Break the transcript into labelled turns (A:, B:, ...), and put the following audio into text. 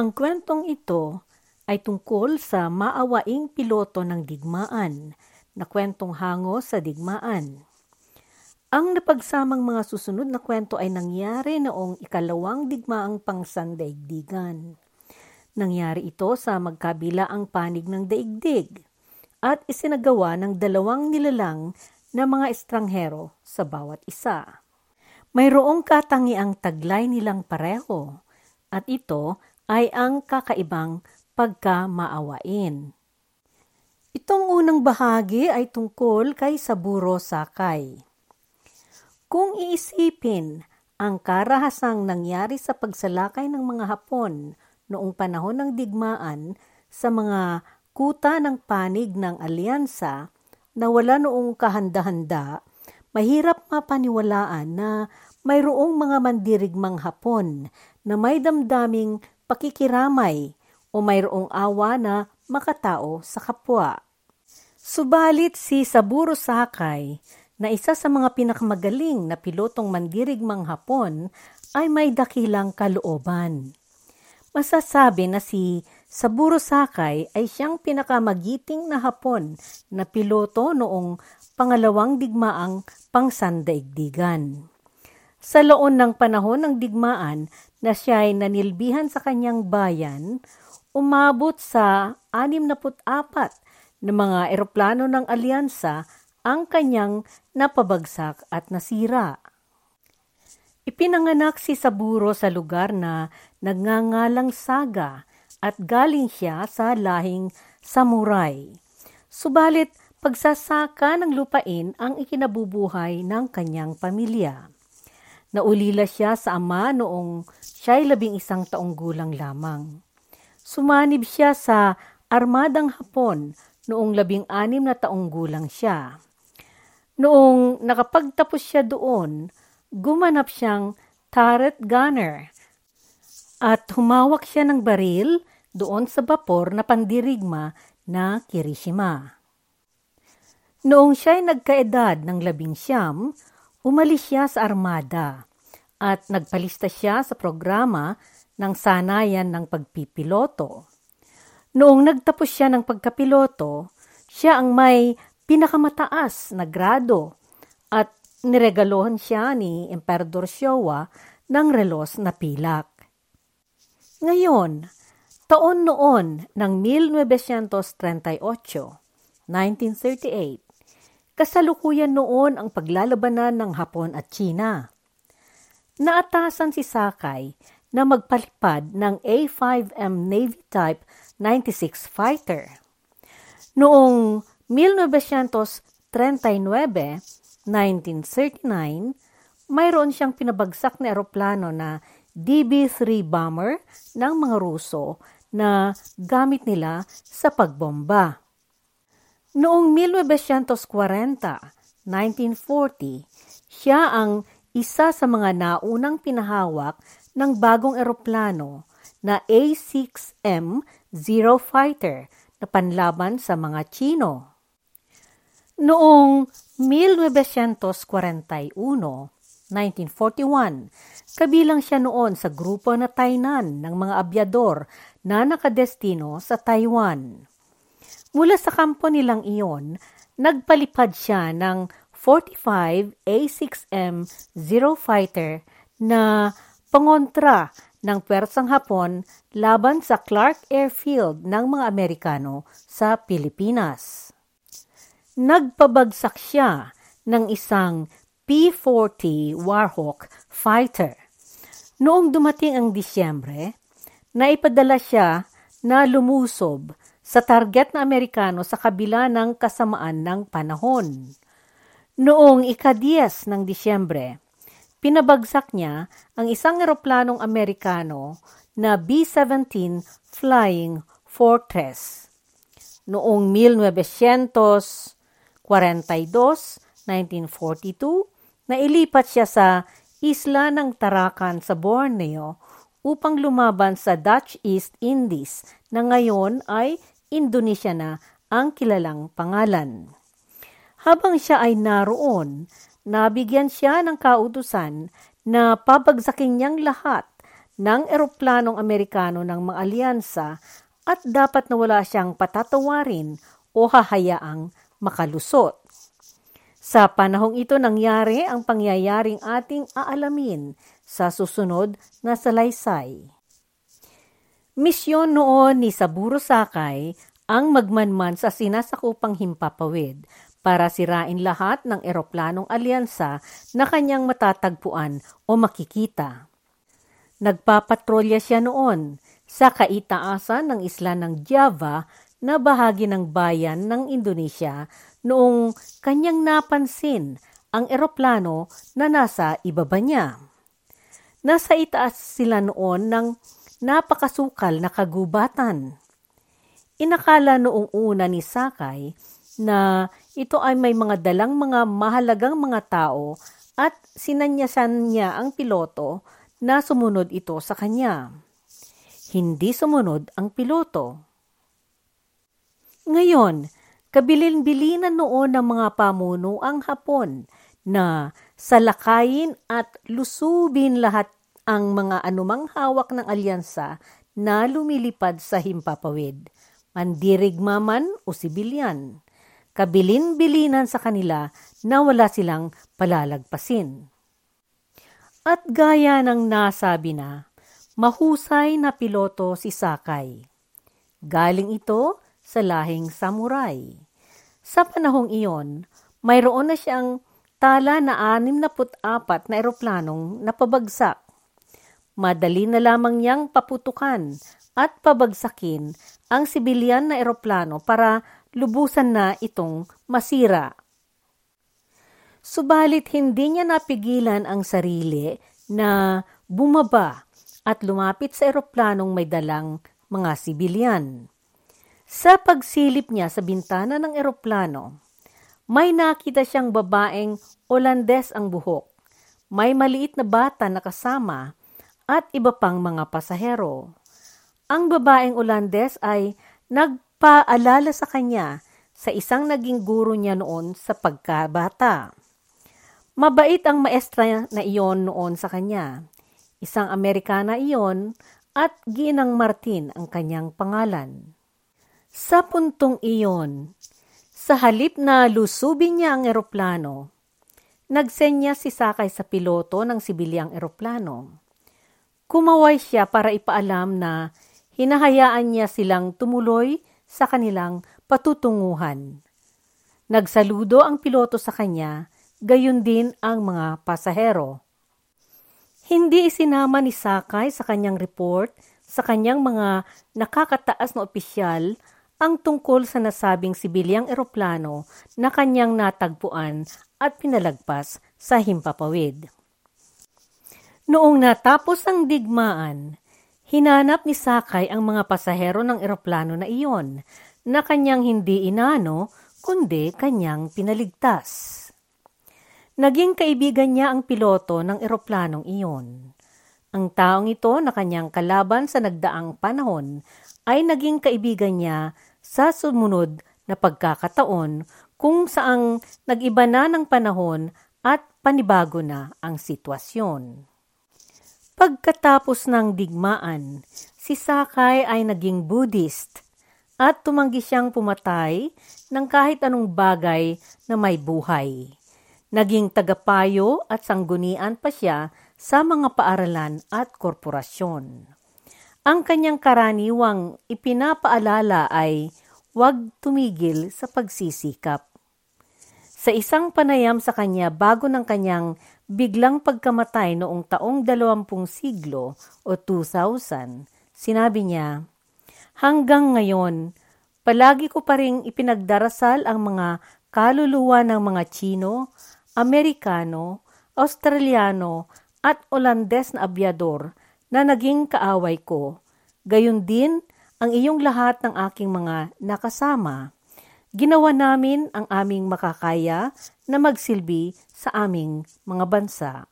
A: Ang kwentong ito ay tungkol sa maawaing piloto ng digmaan na kwentong hango sa digmaan. Ang napagsamang mga susunod na kwento ay nangyari noong ikalawang digmaang pangsandaigdigan. Nangyari ito sa magkabilaang panig ng daigdig at isinagawa ng dalawang nilalang na mga estranghero sa bawat isa. Mayroong katangiang taglay nilang pareho at ito ay ang kakaibang pagkamaawain. Itong unang bahagi ay tungkol kay Saburo Sakay. Kung iisipin ang karahasang nangyari sa pagsalakay ng mga Hapon noong panahon ng digmaan sa mga kuta ng panig ng alyansa na wala noong kahanda-handa, mahirap mapaniwalaan na mayroong mga mandirigmang Hapon na may damdaming pakikiramay o mayroong awa na makatao sa kapwa. Subalit si Saburo Sakay na isa sa mga pinakamagaling na pilotong mandirigmang Hapon ay may dakilang kalooban. Masasabi na si Saburo Sakay ay siyang pinakamagiting na Hapon na piloto noong pangalawang digmaang pangsandaigdigan. Sa loon ng panahon ng digmaan na siya ay nanilbihan sa kanyang bayan, umabot sa 64 na mga eroplano ng alyansa ang kanyang napabagsak at nasira. Ipinanganak si Saburo sa lugar na nagngangalang Saga at galing siya sa lahing samurai. Subalit, pagsasaka ng lupain ang ikinabubuhay ng kanyang pamilya. Naulila siya sa ama noong siya'y labing isang taong gulang lamang. Sumanib siya sa Armadang Hapon noong labing anim na taong gulang siya. Noong nakapagtapos siya doon, gumanap siyang turret gunner at humawak siya ng baril doon sa bapor na pandirigma na Kirishima. Noong siya'y nagkaedad ng labing siyam, umalis siya sa armada at nagpalista siya sa programa ng sanayan ng pagpipiloto. Noong nagtapos siya ng pagkapiloto, siya ang may pinakamataas na grado at niregalohan siya ni Emperador Showa ng relos na pilak. Ngayon, taon noon ng 1938, 1938, kasalukuyan noon ang paglalabanan ng Hapon at China. Naatasan si Sakay na magpalipad ng A5M Navy Type 96 fighter. Noong 1939, 1939, mayroon siyang pinabagsak na eroplano na DB-3 bomber ng mga Ruso na gamit nila sa pagbomba. Noong 1940, 1940, siya ang isa sa mga naunang pinahawak ng bagong eroplano na A6M Zero Fighter na panlaban sa mga Chino. Noong 1941, 1941, kabilang siya noon sa grupo na Tainan ng mga abyador na nakadestino sa Taiwan. Mula sa kampo nilang iyon, nagpalipad siya ng 45 A6M Zero Fighter na pangontra ng pwersang Hapon laban sa Clark Airfield ng mga Amerikano sa Pilipinas nagpabagsak siya ng isang P-40 Warhawk fighter. Noong dumating ang Disyembre, naipadala siya na lumusob sa target na Amerikano sa kabila ng kasamaan ng panahon. Noong ika-10 ng Disyembre, pinabagsak niya ang isang eroplanong Amerikano na B-17 Flying Fortress. Noong 1900 42, 1942, nailipat siya sa isla ng Tarakan sa Borneo upang lumaban sa Dutch East Indies na ngayon ay Indonesia na ang kilalang pangalan. Habang siya ay naroon, nabigyan siya ng kautusan na pabagsakin niyang lahat ng eroplanong Amerikano ng mga alyansa at dapat na wala siyang patatawarin o hahayaang makalusot. Sa panahong ito nangyari ang pangyayaring ating aalamin sa susunod na salaysay. Misyon noon ni Saburo Sakay ang magmanman sa sinasakupang himpapawid para sirain lahat ng eroplanong alyansa na kanyang matatagpuan o makikita. Nagpapatrolya siya noon sa kaitaasan ng isla ng Java na bahagi ng bayan ng Indonesia noong kanyang napansin ang eroplano na nasa ibaba niya. Nasa itaas sila noon ng napakasukal na kagubatan. Inakala noong una ni Sakay na ito ay may mga dalang mga mahalagang mga tao at sinanyasan niya ang piloto na sumunod ito sa kanya. Hindi sumunod ang piloto. Ngayon, Kabilin-bilinan noon ng mga pamuno ang Hapon na salakayin at lusubin lahat ang mga anumang hawak ng alyansa na lumilipad sa himpapawid, mandirigma man o sibilyan. Kabilin-bilinan sa kanila na wala silang palalagpasin. At gaya ng nasabi na, mahusay na piloto si Sakay. Galing ito sa lahing samurai. Sa panahong iyon, mayroon na siyang tala na 64 na eroplanong napabagsak. Madali na lamang niyang paputukan at pabagsakin ang sibilyan na eroplano para lubusan na itong masira. Subalit hindi niya napigilan ang sarili na bumaba at lumapit sa eroplanong may dalang mga sibilyan. Sa pagsilip niya sa bintana ng eroplano, may nakita siyang babaeng Olandes ang buhok, may maliit na bata na kasama at iba pang mga pasahero. Ang babaeng Olandes ay nagpaalala sa kanya sa isang naging guro niya noon sa pagkabata. Mabait ang maestra na iyon noon sa kanya. Isang Amerikana iyon at Ginang Martin ang kanyang pangalan. Sa puntong iyon, sa halip na lusubin niya ang eroplano, nagsenya si Sakay sa piloto ng sibilyang eroplano. Kumaway siya para ipaalam na hinahayaan niya silang tumuloy sa kanilang patutunguhan. Nagsaludo ang piloto sa kanya, gayon din ang mga pasahero. Hindi isinama ni Sakay sa kanyang report sa kanyang mga nakakataas na opisyal ang tungkol sa nasabing sibilyang eroplano na kanyang natagpuan at pinalagpas sa himpapawid. Noong natapos ang digmaan, hinanap ni Sakay ang mga pasahero ng eroplano na iyon na kanyang hindi inano kundi kanyang pinaligtas. Naging kaibigan niya ang piloto ng eroplanong iyon. Ang taong ito na kanyang kalaban sa nagdaang panahon ay naging kaibigan niya sa sumunod na pagkakataon kung saang nag-iba na ng panahon at panibago na ang sitwasyon. Pagkatapos ng digmaan, si Sakay ay naging Buddhist at tumanggi siyang pumatay ng kahit anong bagay na may buhay. Naging tagapayo at sanggunian pa siya sa mga paaralan at korporasyon. Ang kanyang karaniwang ipinapaalala ay huwag tumigil sa pagsisikap. Sa isang panayam sa kanya bago ng kanyang biglang pagkamatay noong taong dalawampung siglo o 2000, sinabi niya, Hanggang ngayon, palagi ko pa rin ipinagdarasal ang mga kaluluwa ng mga Chino, Amerikano, Australiano at Olandes na abyador na naging kaaway ko. Gayon din ang iyong lahat ng aking mga nakasama. Ginawa namin ang aming makakaya na magsilbi sa aming mga bansa.